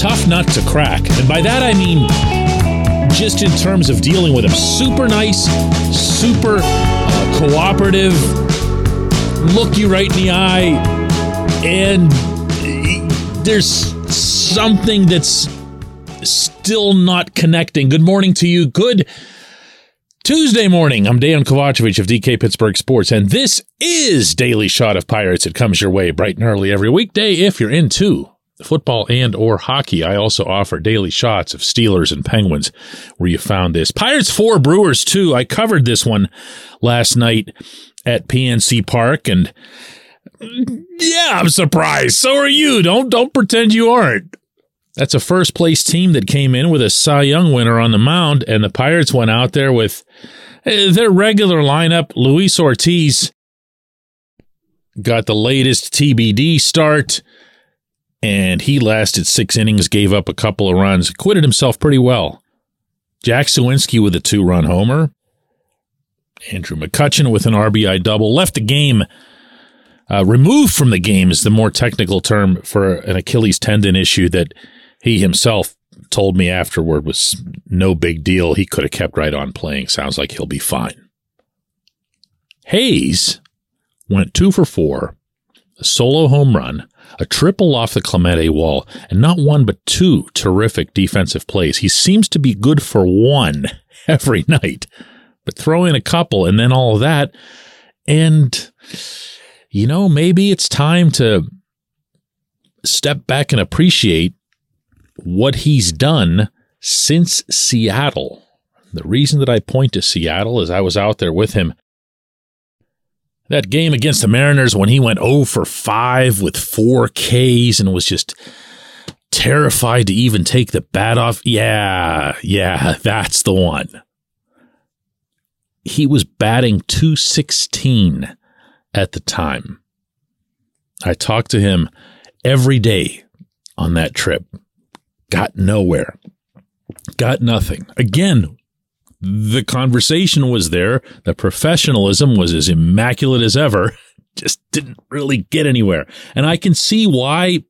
tough nut to crack. And by that I mean just in terms of dealing with him. Super nice, super uh, cooperative, look you right in the eye, and there's something that's still not connecting. Good morning to you. Good Tuesday morning. I'm Dejan Kovacevic of DK Pittsburgh Sports, and this is Daily Shot of Pirates. It comes your way bright and early every weekday if you're into football and or hockey. I also offer daily shots of Steelers and Penguins where you found this. Pirates 4, Brewers 2. I covered this one last night at PNC Park and yeah, I'm surprised. So are you. Don't don't pretend you aren't. That's a first place team that came in with a Cy Young winner on the mound and the Pirates went out there with eh, their regular lineup. Luis Ortiz got the latest TBD start and he lasted six innings, gave up a couple of runs, acquitted himself pretty well. Jack Suwinski with a two run homer. Andrew McCutchen with an RBI double left the game. Uh, removed from the game is the more technical term for an Achilles tendon issue that he himself told me afterward was no big deal. He could have kept right on playing. Sounds like he'll be fine. Hayes went two for four, a solo home run, a triple off the Clemente wall, and not one but two terrific defensive plays. He seems to be good for one every night, but throw in a couple and then all of that. And, you know, maybe it's time to step back and appreciate what he's done since Seattle. The reason that I point to Seattle is I was out there with him that game against the Mariners when he went 0 for 5 with four Ks and was just terrified to even take the bat off. Yeah, yeah, that's the one. He was batting 216 at the time. I talked to him every day on that trip. Got nowhere. Got nothing. Again, the conversation was there. The professionalism was as immaculate as ever. Just didn't really get anywhere. And I can see why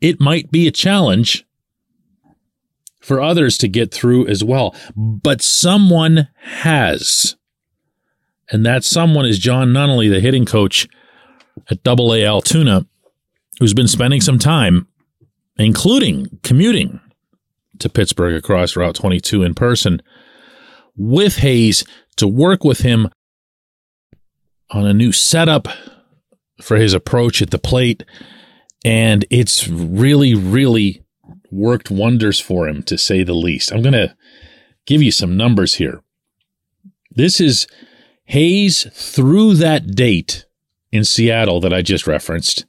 it might be a challenge for others to get through as well. But someone has. And that someone is Jon Nunnally, the hitting coach at Double A Altoona, who's been spending some time, including commuting to Pittsburgh across Route 22 in person with Hayes to work with him on a new setup for his approach at the plate. And it's really, really worked wonders for him, to say the least. I'm going to give you some numbers here. This is Hayes through that date in Seattle that I just referenced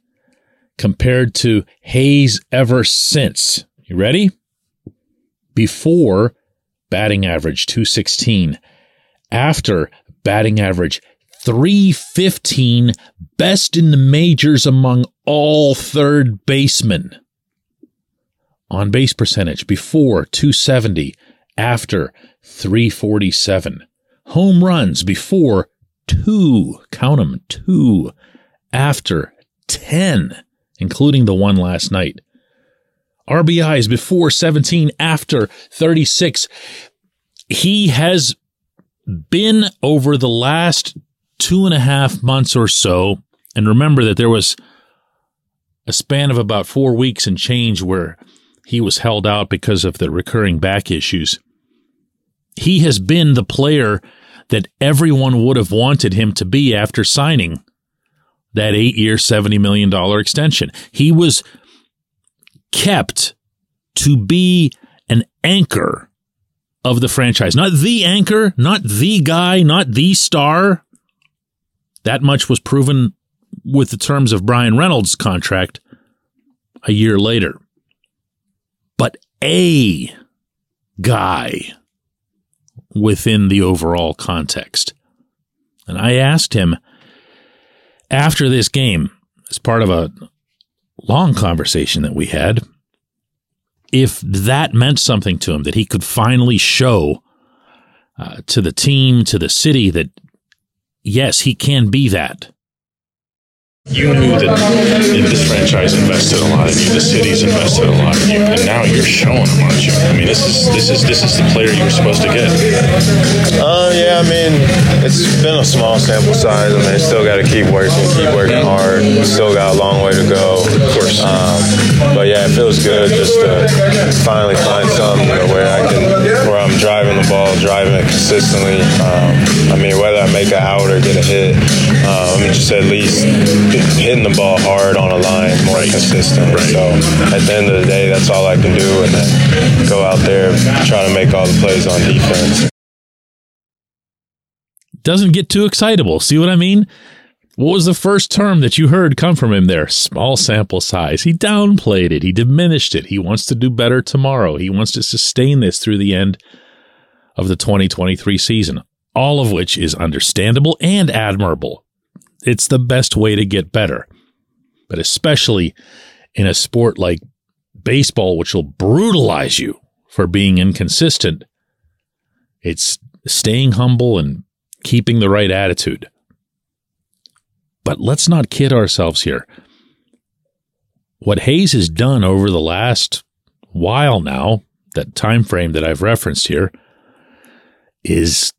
compared to Hayes ever since. You ready? Before batting average 216. After batting average 315, best in the majors among all third basemen. On base percentage before 270, after 347. Home runs before two, count them, two, after 10, including the one last night. RBIs before 17, after 36. He has been over the last two and a half months or so. And remember that there was a span of about four weeks and change where he was held out because of the recurring back issues. He has been the player that everyone would have wanted him to be after signing that eight year, $70 million extension. He was kept to be an anchor of the franchise. Not the anchor, not the guy, not the star. That much was proven with the terms of Bryan Reynolds' contract a year later. But a guy within the overall context. And I asked him after this game, as part of a long conversation that we had, if that meant something to him, that he could finally show uh, to the team, to the city, that yes, he can be that. You knew that this franchise invested a lot in you. The city's invested a lot in you, and now you're showing them, aren't you? I mean, this is this is this is the player you were supposed to get. Uh, yeah. I mean, it's been a small sample size. I mean, still got to keep working, keep working hard. Still got a long way to go. Of course. Um, but yeah, it feels good just to finally find something you know, where I can, driving the ball, driving it consistently. Um, I mean, whether I make it out or get a hit, um, I mean, just at least hitting the ball hard on a line, more right. consistent. Right. So at the end of the day, that's all I can do, and then go out there try to make all the plays on defense. Doesn't get too excitable. See what I mean? What was the first term that you heard come from him there? Small sample size. He downplayed it. He diminished it. He wants to do better tomorrow. He wants to sustain this through the end of the 2023 season, all of which is understandable and admirable. It's the best way to get better. But especially in a sport like baseball, which will brutalize you for being inconsistent, it's staying humble and keeping the right attitude. But let's not kid ourselves here. What Hayes has done over the last while now, that time frame that I've referenced here, is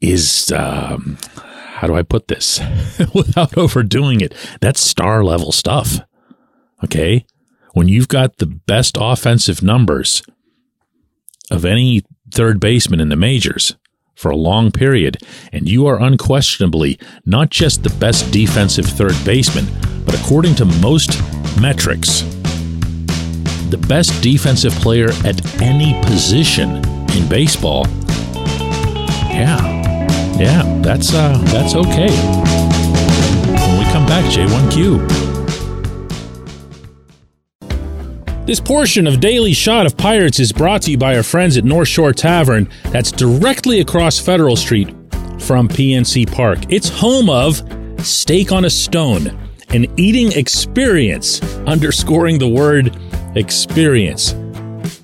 is um, how do I put this without overdoing it? That's star level stuff. Okay. When you've got the best offensive numbers of any third baseman in the majors for a long period, and you are unquestionably not just the best defensive third baseman, but according to most metrics, the best defensive player at any position in baseball. Yeah, yeah, that's uh, that's okay. When we come back, J1Q. This portion of Daily Shot of Pirates is brought to you by our friends at North Shore Tavern, that's directly across Federal Street from PNC Park. It's home of Steak on a Stone, an eating experience, underscoring the word experience.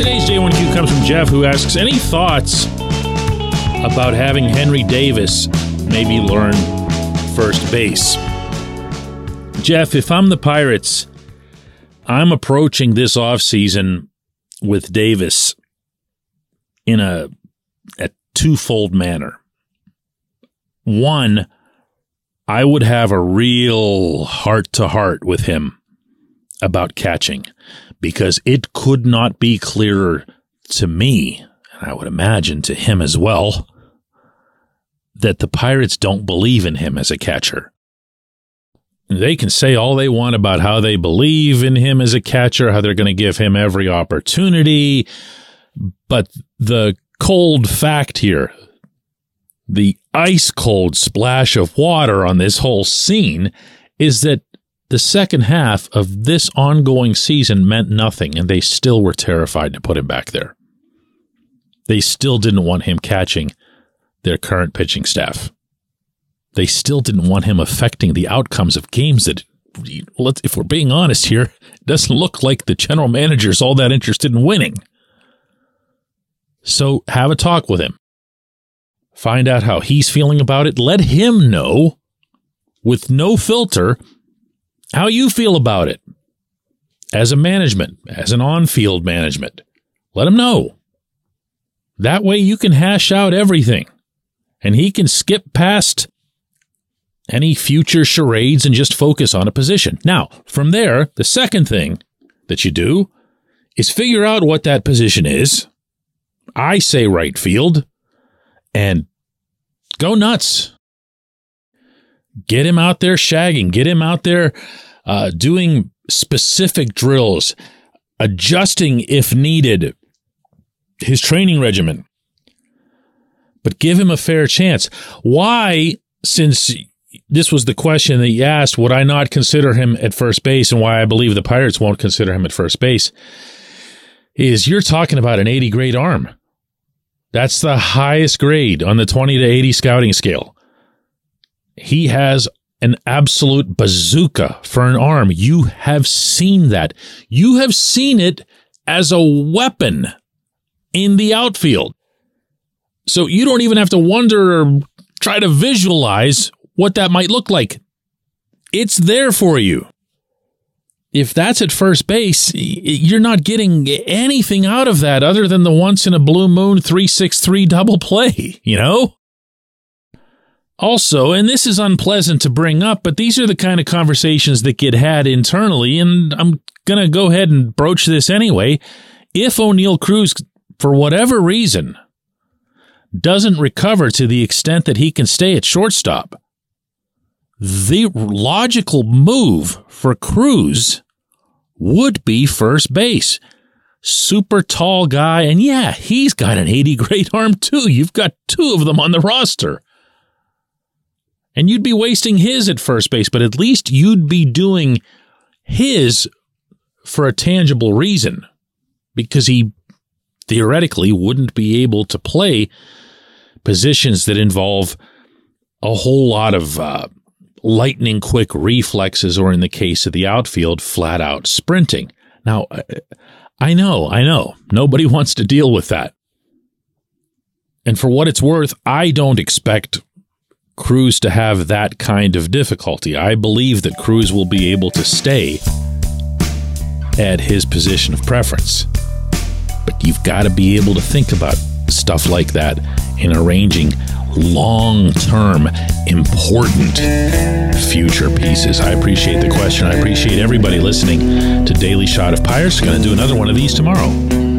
Today's J1Q comes from Jeff, who asks Any thoughts about having Henry Davis maybe learn first base? Jeff, if I'm the Pirates, I'm approaching this offseason with Davis in a, a twofold manner. One, I would have a real heart to heart with him about catching because it could not be clearer to me, and I would imagine to him as well, that the Pirates don't believe in him as a catcher. They can say all they want about how they believe in him as a catcher, how they're going to give him every opportunity. But the cold fact here, the ice cold splash of water on this whole scene is that the second half of this ongoing season meant nothing, and they still were terrified to put him back there. They still didn't want him catching their current pitching staff. They still didn't want him affecting the outcomes of games that, if we're being honest here, doesn't look like the general manager's all that interested in winning. So have a talk with him. Find out how he's feeling about it. Let him know with no filter how you feel about it as a management, as an on field management. Let him know. That way you can hash out everything and he can skip past any future charades and just focus on a position. Now, from there, the second thing that you do is figure out what that position is. I say right field and go nuts. Get him out there shagging, get him out there uh, doing specific drills, adjusting if needed his training regimen. But give him a fair chance. Why, since this was the question that you asked, would I not consider him at first base and why I believe the Pirates won't consider him at first base? Is you're talking about an 80 grade arm. That's the highest grade on the 20 to 80 scouting scale. He has an absolute bazooka for an arm. You have seen that. You have seen it as a weapon in the outfield. So you don't even have to wonder or try to visualize what that might look like. It's there for you. If that's at first base, you're not getting anything out of that other than the once in a blue moon 363 double play, you know? Also, and this is unpleasant to bring up, but these are the kind of conversations that get had internally, and I'm going to go ahead and broach this anyway. If Oneil Cruz, for whatever reason, doesn't recover to the extent that he can stay at shortstop, the logical move for Cruz would be first base. Super tall guy, and yeah, he's got an 80 grade arm too. You've got two of them on the roster and you'd be wasting his at first base, but at least you'd be doing his for a tangible reason because he theoretically wouldn't be able to play positions that involve a whole lot of uh, lightning quick reflexes, or in the case of the outfield, flat out sprinting. Now, I know, I know, nobody wants to deal with that. And for what it's worth, I don't expect Cruz to have that kind of difficulty. I believe that Cruz will be able to stay at his position of preference. But you've got to be able to think about stuff like that in arranging long term, important future pieces. I appreciate the question. I appreciate everybody listening to Daily Shot of Pirates. Going to do another one of these tomorrow.